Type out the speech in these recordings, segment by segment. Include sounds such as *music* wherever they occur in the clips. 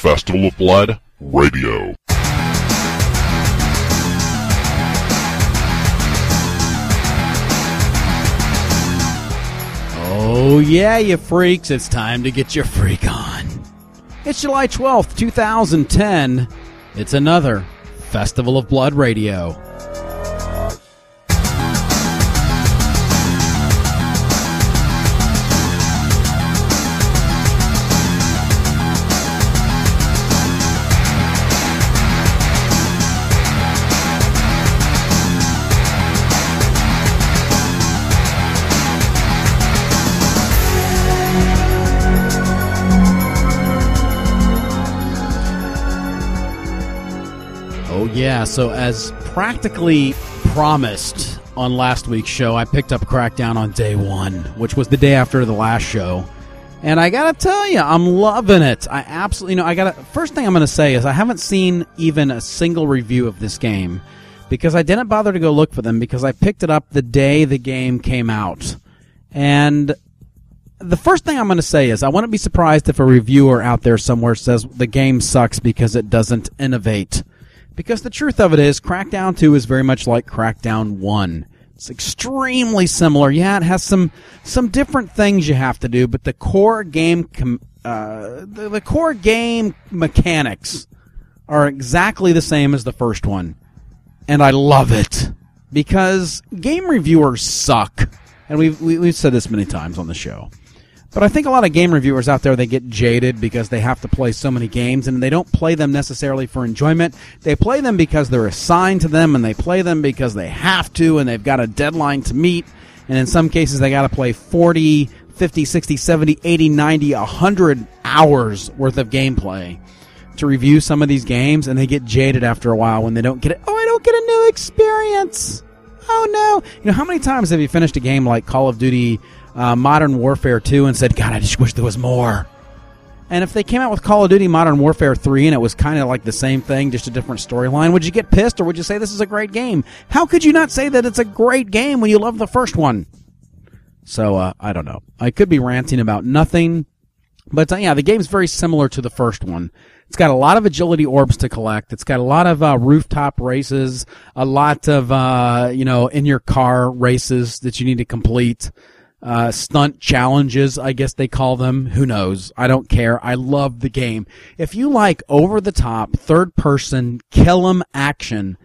Festival of Blood Radio. Oh, yeah, you freaks, it's time to get your freak on. It's July 12th, 2010. It's another Festival of Blood Radio. Yeah. So, as practically promised on last week's show, I picked up Crackdown on day one, which was the day after the last show. And I gotta tell you, I'm loving it. I absolutely, you know, I gotta, first thing I'm gonna say is I haven't seen even a single review of this game because I didn't bother to go look for them because I picked it up the day the game came out. And the first thing I'm to say is I wouldn't be surprised if a reviewer out there somewhere says the game sucks because it doesn't innovate. Because the truth of it is, Crackdown 2 is very much like Crackdown 1. It's extremely similar. Yeah, it has some some different things you have to do, but the core game com- uh, the, the core game mechanics are exactly the same as the first one. And I love it because game reviewers suck. And we've we- we've said this many times on the show. But I think a lot of game reviewers out there they get jaded because they have to play so many games and they don't play them necessarily for enjoyment. They play them because they're assigned to them and they play them because they have to and they've got a deadline to meet. And in some cases they got to play 40, 50, 60, 70, 80, 90, 100 hours worth of gameplay to review some of these games and they get jaded after a while when they don't get it. Oh, I don't get a new experience. Oh no. You know, how many times have you finished a game like Call of Duty uh, Modern Warfare 2 and said, God, I just wish there was more? And if they came out with Call of Duty Modern Warfare 3 and it was kind of like the same thing, just a different storyline, would you get pissed or would you say this is a great game? How could you not say that it's a great game when you love the first one? So, uh, I don't know. I could be ranting about nothing, but uh, yeah, the game's very similar to the first one. It's got a lot of agility orbs to collect. It's got a lot of uh, rooftop races, a lot of uh, you know in your car races that you need to complete. Uh, stunt challenges, I guess they call them. Who knows? I don't care. I love the game. If you like over the top, third person, kill 'em action,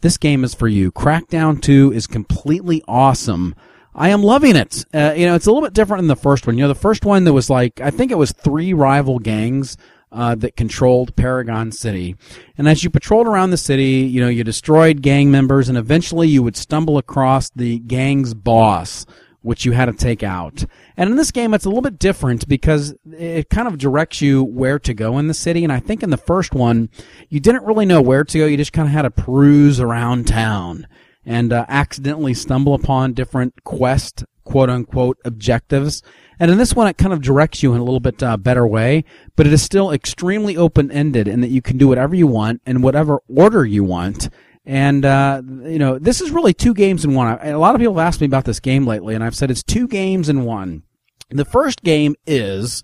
this game is for you. Crackdown 2 is completely awesome. I am loving it. Uh, you know, it's a little bit different than the first one. You know, the first one there was like, I think it was three rival gangs. Uh, that controlled Paragon City. And as you patrolled around the city, you know, you destroyed gang members and eventually you would stumble across the gang's boss, which you had to take out. And in this game, it's a little bit different because it kind of directs you where to go in the city. And I think in the first one, you didn't really know where to go. You just kind of had to peruse around town and uh, accidentally stumble upon different quest, quote unquote, objectives. And in this one, it kind of directs you in a little bit uh, better way, but it is still extremely open ended in that you can do whatever you want in whatever order you want. And, uh, you know, this is really two games in one. A lot of people have asked me about this game lately, and I've said it's two games in one. The first game is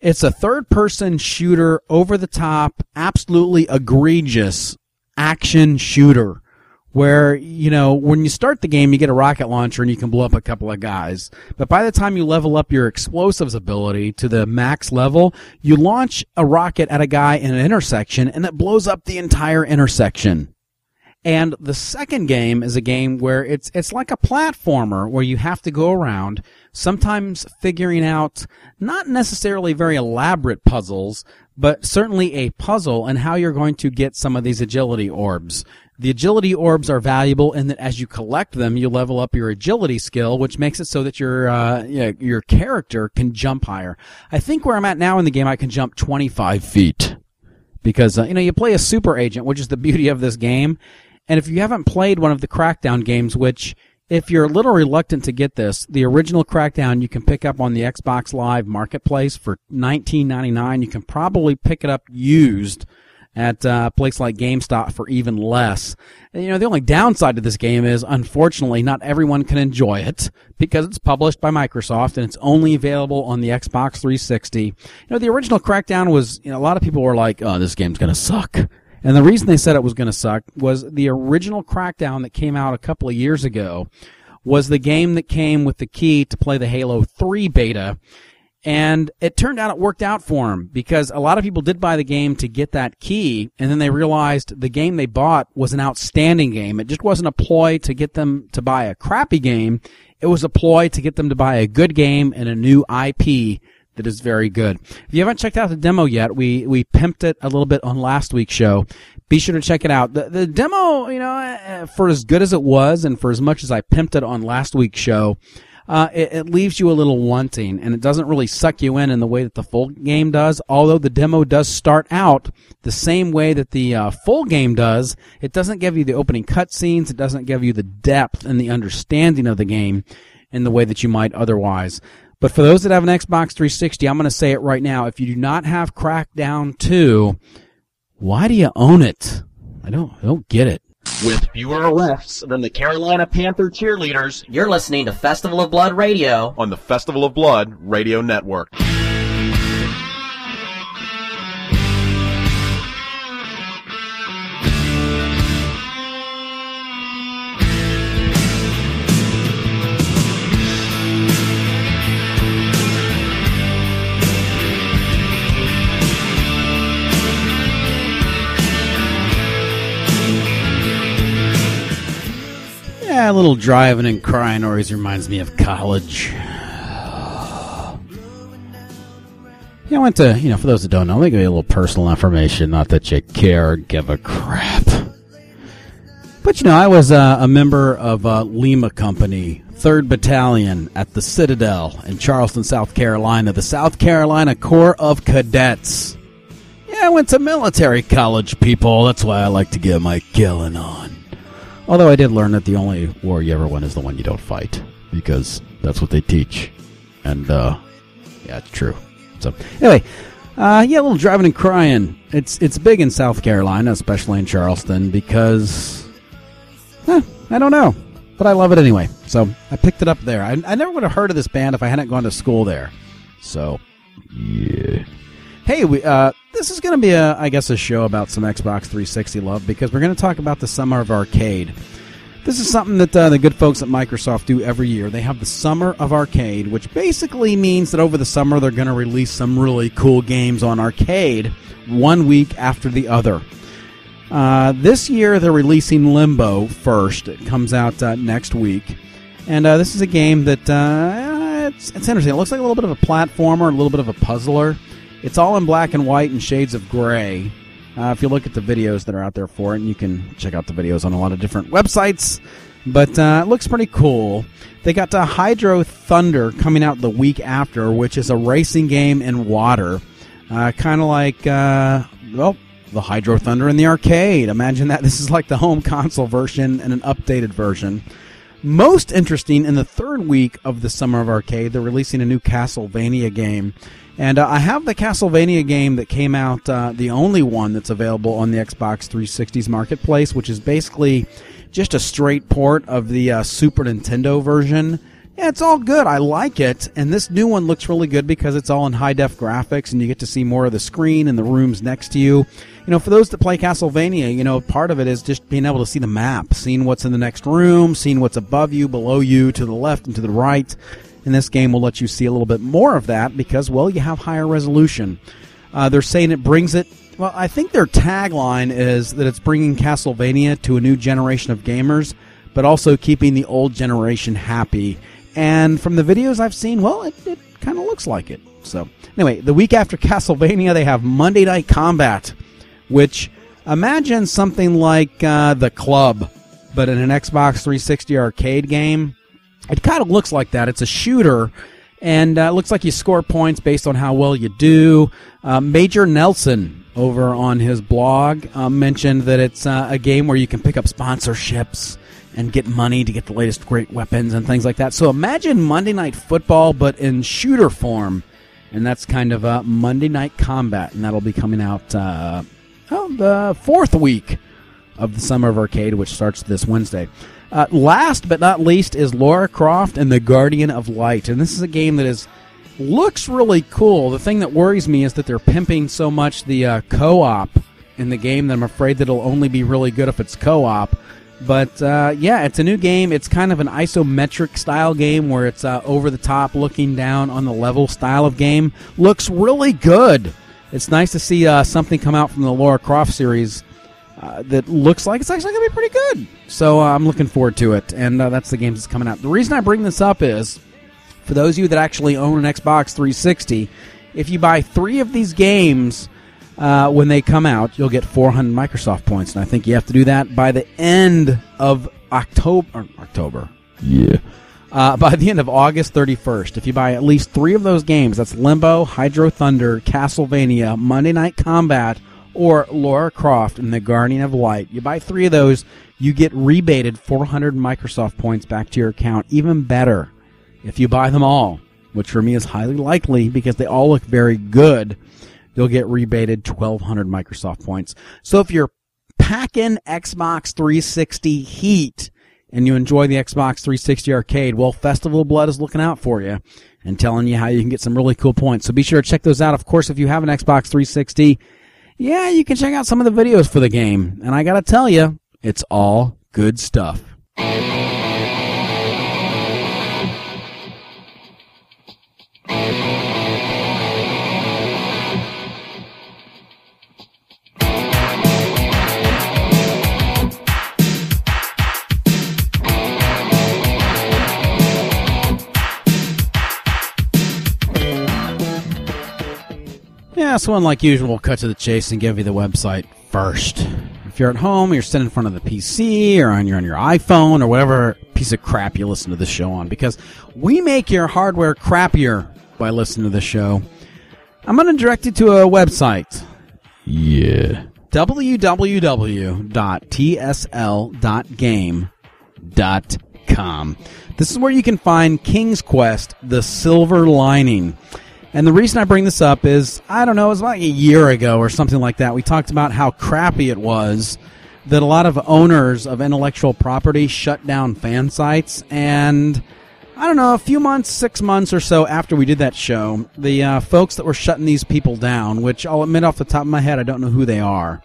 it's a third person shooter, over the top, absolutely egregious action shooter where, you know, when you start the game, you get a rocket launcher and you can blow up a couple of guys. But by the time you level up your explosives ability to the max level, you launch a rocket at a guy in an intersection and it blows up the entire intersection. And the second game is a game where it's it's like a platformer where you have to go around, sometimes figuring out not necessarily very elaborate puzzles, but certainly a puzzle and how you're going to get some of these agility orbs. The agility orbs are valuable in that as you collect them, you level up your agility skill, which makes it so that your uh, you know, your character can jump higher. I think where I'm at now in the game, I can jump 25 feet because uh, you know you play a super agent, which is the *laughs* beauty of this game. And if you haven't played one of the Crackdown games, which if you're a little reluctant to get this, the original Crackdown you can pick up on the Xbox Live Marketplace for 19.99. You can probably pick it up used at uh, a place like GameStop for even less. And, you know, the only downside to this game is, unfortunately, not everyone can enjoy it because it's published by Microsoft and it's only available on the Xbox 360. You know, the original Crackdown was, you know, a lot of people were like, oh, this game's going to suck. And the reason they said it was going to suck was the original Crackdown that came out a couple of years ago was the game that came with the key to play the Halo 3 beta. And it turned out it worked out for him because a lot of people did buy the game to get that key, and then they realized the game they bought was an outstanding game. It just wasn't a ploy to get them to buy a crappy game. It was a ploy to get them to buy a good game and a new IP that is very good. If you haven't checked out the demo yet, we, we pimped it a little bit on last week's show. Be sure to check it out. The, the demo, you know, eh, for as good as it was and for as much as I pimped it on last week's show, uh, it, it, leaves you a little wanting and it doesn't really suck you in in the way that the full game does. Although the demo does start out the same way that the uh, full game does, it doesn't give you the opening cutscenes. It doesn't give you the depth and the understanding of the game in the way that you might otherwise. But for those that have an Xbox 360, I'm going to say it right now. If you do not have Crackdown 2, why do you own it? I don't, I don't get it. With fewer arrests than the Carolina Panther cheerleaders, you're listening to Festival of Blood Radio on the Festival of Blood Radio Network. A little Drivin' N' Cryin' always reminds me of college. Yeah, I went to, you know, for those that don't know, me give you a little personal information. Not that you care or give a crap. But, you know, I was uh, a member of uh, Lima Company, 3rd Battalion at the Citadel in Charleston, South Carolina, the South Carolina Corps of Cadets. Yeah, I went to military college, people. That's why I like to get my killing on. Although I did learn that the only war you ever win is the one you don't fight, because that's what they teach. And, uh, yeah, it's true. So, anyway, uh, yeah, a little Drivin' N' Cryin'. It's, it's big in South Carolina, especially in Charleston, because, eh, I don't know. But I love it anyway. So, I picked it up there. I, I never would have heard of this band if I hadn't gone to school there. So, yeah. Hey, we, uh, this is going to be a, I guess, a show about some Xbox 360 love because we're going to talk about the Summer of Arcade. This is something that uh, the good folks at Microsoft do every year. They have the Summer of Arcade, which basically means that over the summer they're going to release some really cool games on arcade one week after the other. Uh, this year they're releasing Limbo first. It comes out uh, next week, and uh, this is a game that uh, it's, it's interesting. It looks like a little bit of a platformer, a little bit of a puzzler. It's all in black and white and shades of gray. Uh, if you look at the videos that are out there for it, and you can check out the videos on a lot of different websites, but uh, it looks pretty cool. They got uh, Hydro Thunder coming out the week after, which is a racing game in water, uh, kind of like uh, well, the Hydro Thunder in the arcade. Imagine that *laughs* this is like the home console version and an updated version. Most interesting, in the third week of the Summer of Arcade, they're releasing a new Castlevania game. And uh, I have the Castlevania game that came out, uh, the only one that's available on the Xbox 360's marketplace, which is basically just a straight port of the uh, Super Nintendo version. Yeah, it's all good. I like it. And this new one looks really good because it's all in high def graphics and you get to see more of the screen and the rooms next to you. You know, for those that play Castlevania, you know, part of it is just being able to see the map, seeing what's in the next room, seeing what's above you, below you, to the left and to the right. And this game will let you see a little bit more of that because, well, you have higher resolution. Uh, they're saying it brings it. Well, I think their tagline is that it's bringing Castlevania to a new generation of gamers, but also keeping the old generation happy. And from the videos I've seen, well, it, it kind of looks like it. So, anyway, the week after *laughs* Castlevania, they have Monday Night Combat, which imagine something like uh, The Club, but in an Xbox 360 arcade game. It kind of looks like that. It's a shooter, and uh, it looks like you score points based on how well you do. Uh, Major Nelson over on his blog uh, mentioned that it's uh, a game where you can pick up sponsorships and get money to get the latest great weapons and things like that. So imagine Monday Night Football, but in shooter form. And that's kind of a Monday Night Combat, and that'll be coming out uh, oh, the fourth week of the Summer of Arcade, which starts this Wednesday. Uh, last but not least is Laura Croft and the Guardian of Light, and this is a game that is looks really cool. The thing that worries me is that they're pimping so much the uh, co-op in the game that I'm afraid that it'll only be really good if it's co-op. But uh, yeah, it's a new game. It's kind of an isometric style game where it's uh, over the top, looking down on the level style of game. Looks really good. It's nice to see uh, something come out from the Laura Croft series uh, that looks like it's actually going to be pretty good. So uh, I'm looking forward to it, and uh, that's the game that's coming out. The reason I bring this up is for those of you that actually own an Xbox 360, if you buy three of these games uh, when they come out, you'll get 400 Microsoft points, and I think you have to do that by the end of October. October, yeah. Uh, by the end of August 31st, if you buy at least three of those games, that's Limbo, Hydro Thunder, Castlevania, Monday Night Combat, or Laura Croft and the Guardian of Light, you buy three of those, you get rebated 400 Microsoft points back to your account. Even better, if you buy them all, which for me is highly likely because they all look very good, you'll get rebated 1200 Microsoft points. So if you're packing Xbox 360 heat and you enjoy the Xbox 360 arcade, well, Festival of Blood is looking out for you and telling you how you can get some really cool points. So be sure to check those out. Of course, if you have an Xbox 360, yeah, you can check out some of the videos for the game. And I gotta tell you, it's all good stuff. Yeah, so unlike usual, we'll cut to the chase and give you the website first. If you're at home, you're sitting in front of the PC, or on, you're on your iPhone, or whatever piece of crap you listen to the show on, because we make your hardware crappier by listening to the show. I'm going to direct you to a website. Yeah. www.tsl.game.com. This is where you can find King's Quest, The Silver Lining. And the reason I bring this up is, I don't know, it was like a year ago or something like that. We talked about how crappy it was that a lot of owners of intellectual property shut down fan sites. And I don't know, a few months, six months or so after we did that show, the uh, folks that were shutting these people down, which I'll admit off the top of my head, I don't know who they are.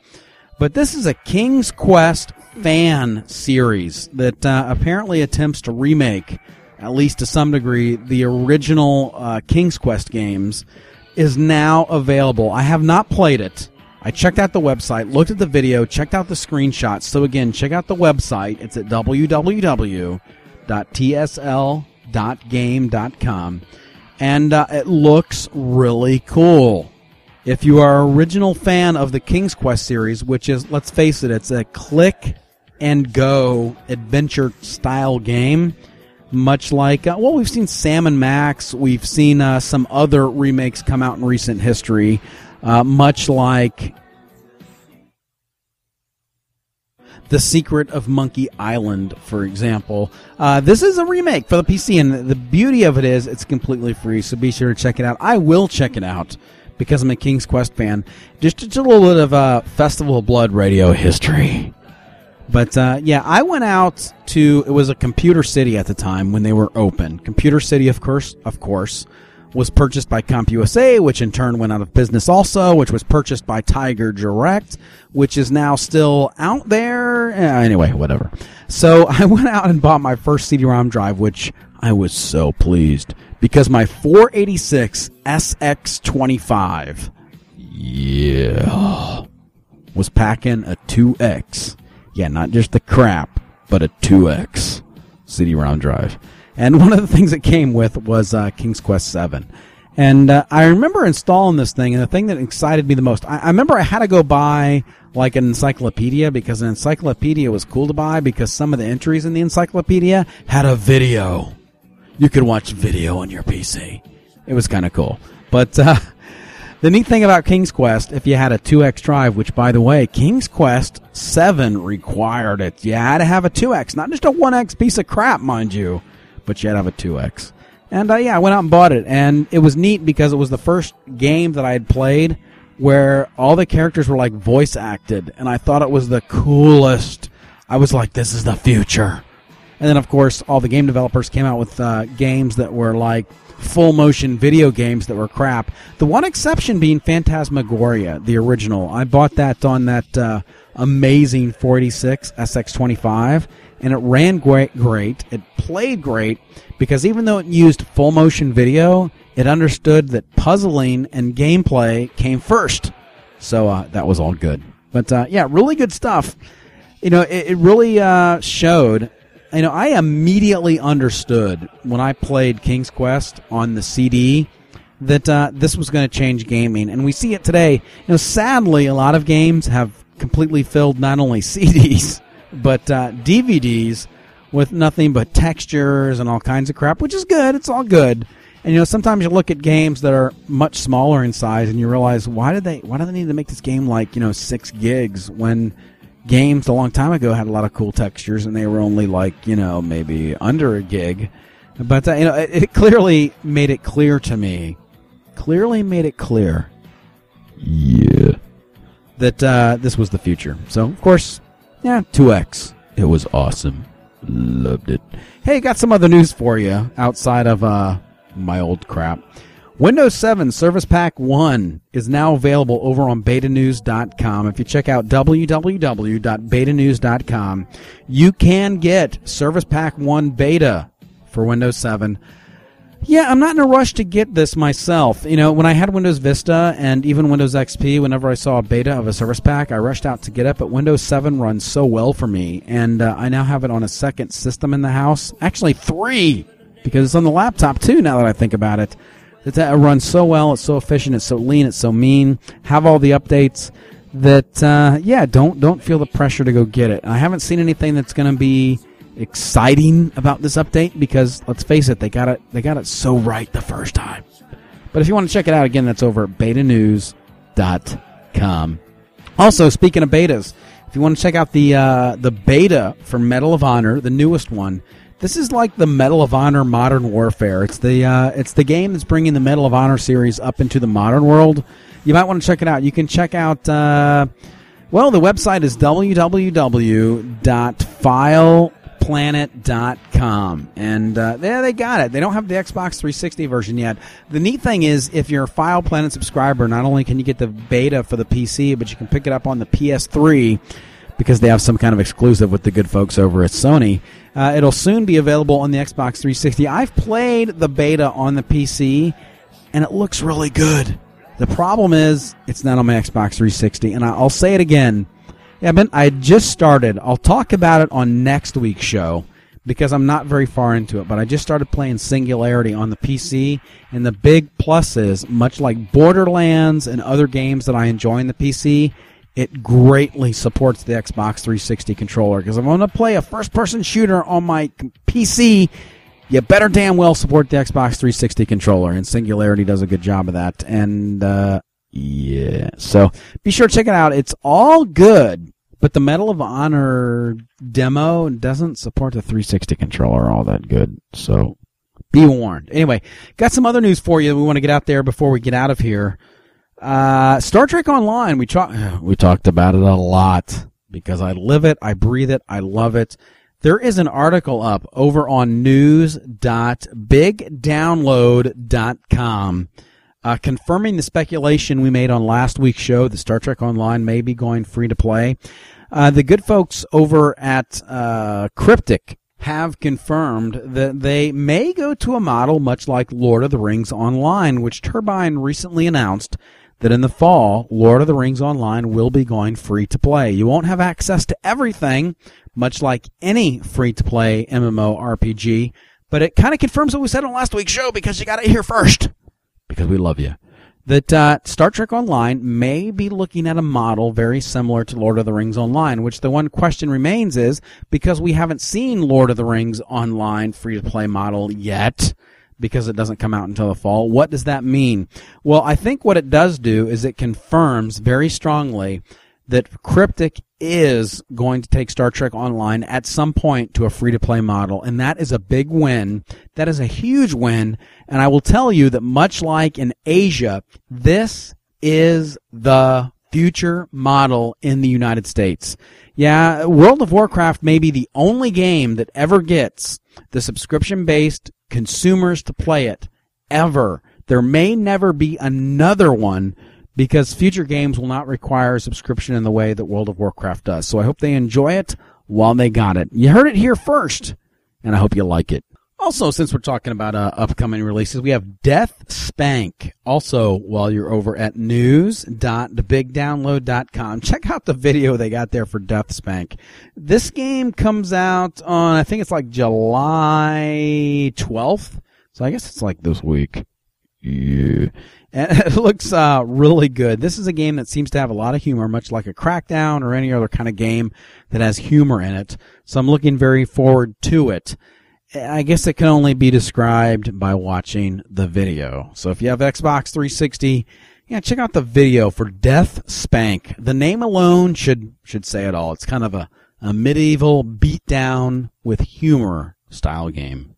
But this is a King's Quest fan series that uh, apparently attempts to remake at least to some degree, the original uh, King's Quest games is now available. I have not played it. I checked out the website, looked at the video, checked out the screenshots. So again, check out the website. It's at www.tsl.game.com. And uh, it looks really cool. If you are an original fan of the King's Quest series, which is, let's face it, it's a click and go adventure style game, much like uh, well we've seen sam and max. We've seen uh, some other remakes come out in recent history uh, much like the secret of monkey island for example. Uh, this is a remake for the pc and the beauty of it is it's completely free so be sure to check it out. I will check it out because i'm a king's quest fan. Just, just a little bit of uh, festival of blood radio history but uh, yeah, I went out to it was a Computer City at the time when they were open. Computer City, of course, of course, was purchased by CompUSA, which in turn went out of business also, which was purchased by Tiger Direct, which is now still out there. Anyway, whatever. So *laughs* I went out and bought my first CD-ROM drive, which I was so pleased because my 486 SX25, yeah, was packing a 2X yeah, not just the crap, but a 2X CD-ROM drive. And one of the things it came with was uh, King's Quest 7. And uh, I remember installing this thing, and the thing that excited me the most, I, I remember I had to go buy like an encyclopedia because an encyclopedia was cool to buy because some of the entries in the encyclopedia had a video. You could watch video on your PC. It was kind of cool. But uh, the neat thing about King's Quest, if you had a 2X drive, which by the way, King's Quest 7 required it. You had to have a 2X, not just a 1X piece of crap, mind you, but you had to have a 2X. And uh, yeah, I went out and bought it, and it was neat because it was the first game that I had played where all the characters were like voice acted, and I thought it was the coolest. I was like, this is the future. And then, of course, all the game developers came out with uh, games that were like full motion video games that were crap. The one exception being Phantasmagoria, the original. I bought that on that uh, amazing 486 SX25, and it ran great, great. It played great because even though it used full motion video, it understood that puzzling and gameplay came first. So uh, that was all good. But uh, yeah, really good stuff. You know, it, it really uh, showed. You know, I immediately understood when I played King's Quest on the CD that uh, this was going to change gaming, and we see it today. You know, sadly, a lot of games have completely filled not only *laughs* CDs but uh, DVDs with nothing but textures and all kinds of crap, which is good. It's all good. And you know, sometimes you look at games that are much smaller in size, and you realize why did they why do they need to make this game like you know six gigs when games a long time ago had a lot of cool textures and they were only like you know maybe under a gig. But uh, you know, it, it clearly made it clear to me, clearly made it clear, yeah, that uh, this was the future. So of course, yeah, two X. It was awesome. Loved it. Hey, got some other news for you outside of uh, my old crap. Windows 7 Service Pack 1 is now available over on betanews.com. If you check out www.betanews.com, you can get Service Pack 1 beta for Windows 7. Yeah, I'm not in a rush to get this myself. You know, when I had Windows Vista and even Windows XP, whenever I saw a beta of a service pack, I rushed out to get it. But Windows 7 runs so well for me, and uh, I now have it on a second system in the house. Actually, three, because it's on the laptop too, now that I think about it. It runs so well, it's so efficient, it's so lean, it's so mean. Have all the updates that, uh, yeah, don't don't feel the pressure to go get it. I haven't seen anything that's going to be exciting about this update because let's face it, they got it they got it so right the first time. But if you want to check it out again, that's over at betanews.com. Also, speaking of betas, if you want to check out the uh, the beta for Medal of Honor, the newest one, this is like the Medal of Honor Modern Warfare. It's the uh, it's the game that's bringing the Medal of Honor series up into the modern world. You might want to check it out. You can check out. Uh, well, the website is www.fileplanet.com. And uh, there they got it. They don't have the Xbox 360 version yet. The neat thing is, if you're a File Planet subscriber, not only can you get the beta for the PC, but you can pick it up on the PS3 because they have some kind of exclusive with the good folks over at Sony. Uh, it'll soon be available on the Xbox 360. I've played the beta on the PC, and it looks really good. The problem is, it's not on my Xbox 360, and I'll say it again. Yeah, Ben, I just started. I'll talk about it on next week's show because I'm not very far into it, but I just started playing Singularity on the PC, and the big plus is, much like Borderlands and other games that I enjoy on the PC, it greatly supports the Xbox 360 controller. Because I'm going to play a first person shooter on my PC, you better damn well support the Xbox 360 controller, and Singularity does a good job of that. And, uh, yeah. So be sure to check it out. It's all good, but the Medal of Honor demo doesn't support the 360 controller all that good. So be warned. Anyway, got some other news for you we want to get out there before we get out of here. Uh, Star Trek Online, we talk, *sighs* we talked about it a lot because I live it, I breathe it, I love it. There is an article up over on news.bigdownload.com uh, confirming the speculation we made on last week's show that Star Trek Online may be going free to play. Uh, the good folks over at uh, Cryptic have confirmed that they may go to a model much like Lord of the Rings Online, which Turbine recently announced that in the fall, Lord of the Rings Online will be going free to play. You won't have access to everything, much like any free to play MMO RPG, but it kind of confirms what we said on last week's show because you got it here first. Because we love you. That uh, Star Trek Online may be looking at a model very similar to Lord of the Rings Online, which the one question remains is because we haven't seen Lord of the Rings Online free to play model yet, because it doesn't come out until the fall. What does that mean? Well, I think what it does do is it confirms very strongly that Cryptic is going to take Star Trek Online at some point to a free to play model, and that is a big win. That is a huge win, and I will tell you that much like in Asia, this is the future model in the United States. Yeah, World of Warcraft may be the only game that ever gets the subscription based consumers to play it ever. There may never be another one because future games will not require a subscription in the way that World of Warcraft does. So I hope they enjoy it while they got it. You heard it here first, and I hope you like it. Also, since we're talking about uh, upcoming releases, we have Death Spank. Also, while you're over at news.thebigdownload.com, check out the video they got there for Death Spank. This game comes out on, I think it's like July 12th. So I guess it's like this week. Yeah. And *laughs* it looks uh, really good. This is a game that seems to have a lot of humor, much like a Crackdown or any other kind of game that has humor in it. So I'm looking very forward to it. I guess it can only be described by watching the video. So if you have Xbox 360, yeah, check out the video for Death Spank. The name alone should should say it all. It's kind of a, a medieval beatdown with humor style game.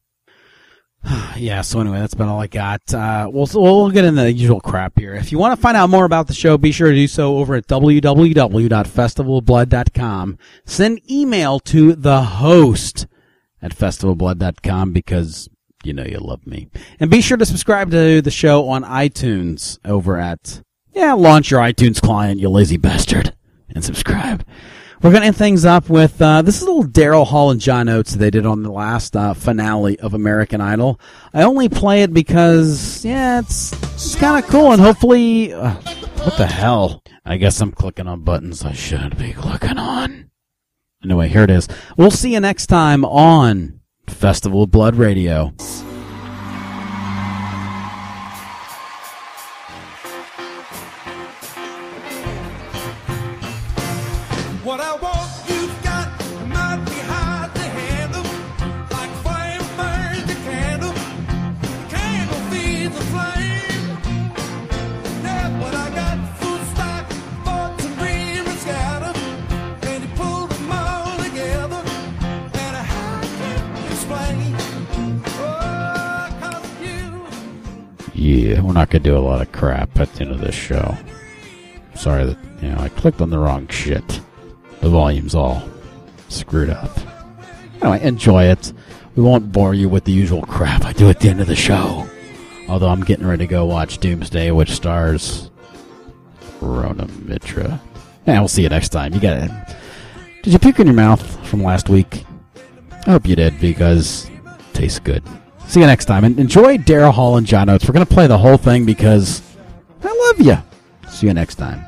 *sighs* yeah, so anyway, that's about all I got. Uh, we'll, we'll get into the usual crap here. If you want to find out more about the show, be sure to do so over at www.festivalblood.com. Send email to the host at festivalblood.com because you know you love me. And be sure to subscribe to the show on iTunes over at, yeah, launch your iTunes client, you lazy bastard, and subscribe. We're going to end things up with, uh, this is a little Daryl Hall and John Oates they did on the last uh, finale of American Idol. I only play it because, yeah, it's, it's kind of cool and hopefully, uh, what the hell? I guess I'm clicking on buttons I shouldn't be clicking on. Anyway, here it is. We'll see you next time on Festival of Blood Radio. What I want, We're not to do a lot of crap at the end of this show. Sorry that, you know, I clicked on the wrong shit. The volume's all screwed up. Anyway, enjoy it. We won't bore you with the usual crap I do at the end of the show. Although I'm getting ready to go watch Doomsday, which stars Rona Mitra. Yeah, we'll see you next time. You got it. Did you puke in your mouth from last week? I hope you did because tastes good. See you next time. And enjoy Daryl Hall and John Oates. We're going to play the whole thing because I love you. See you next time.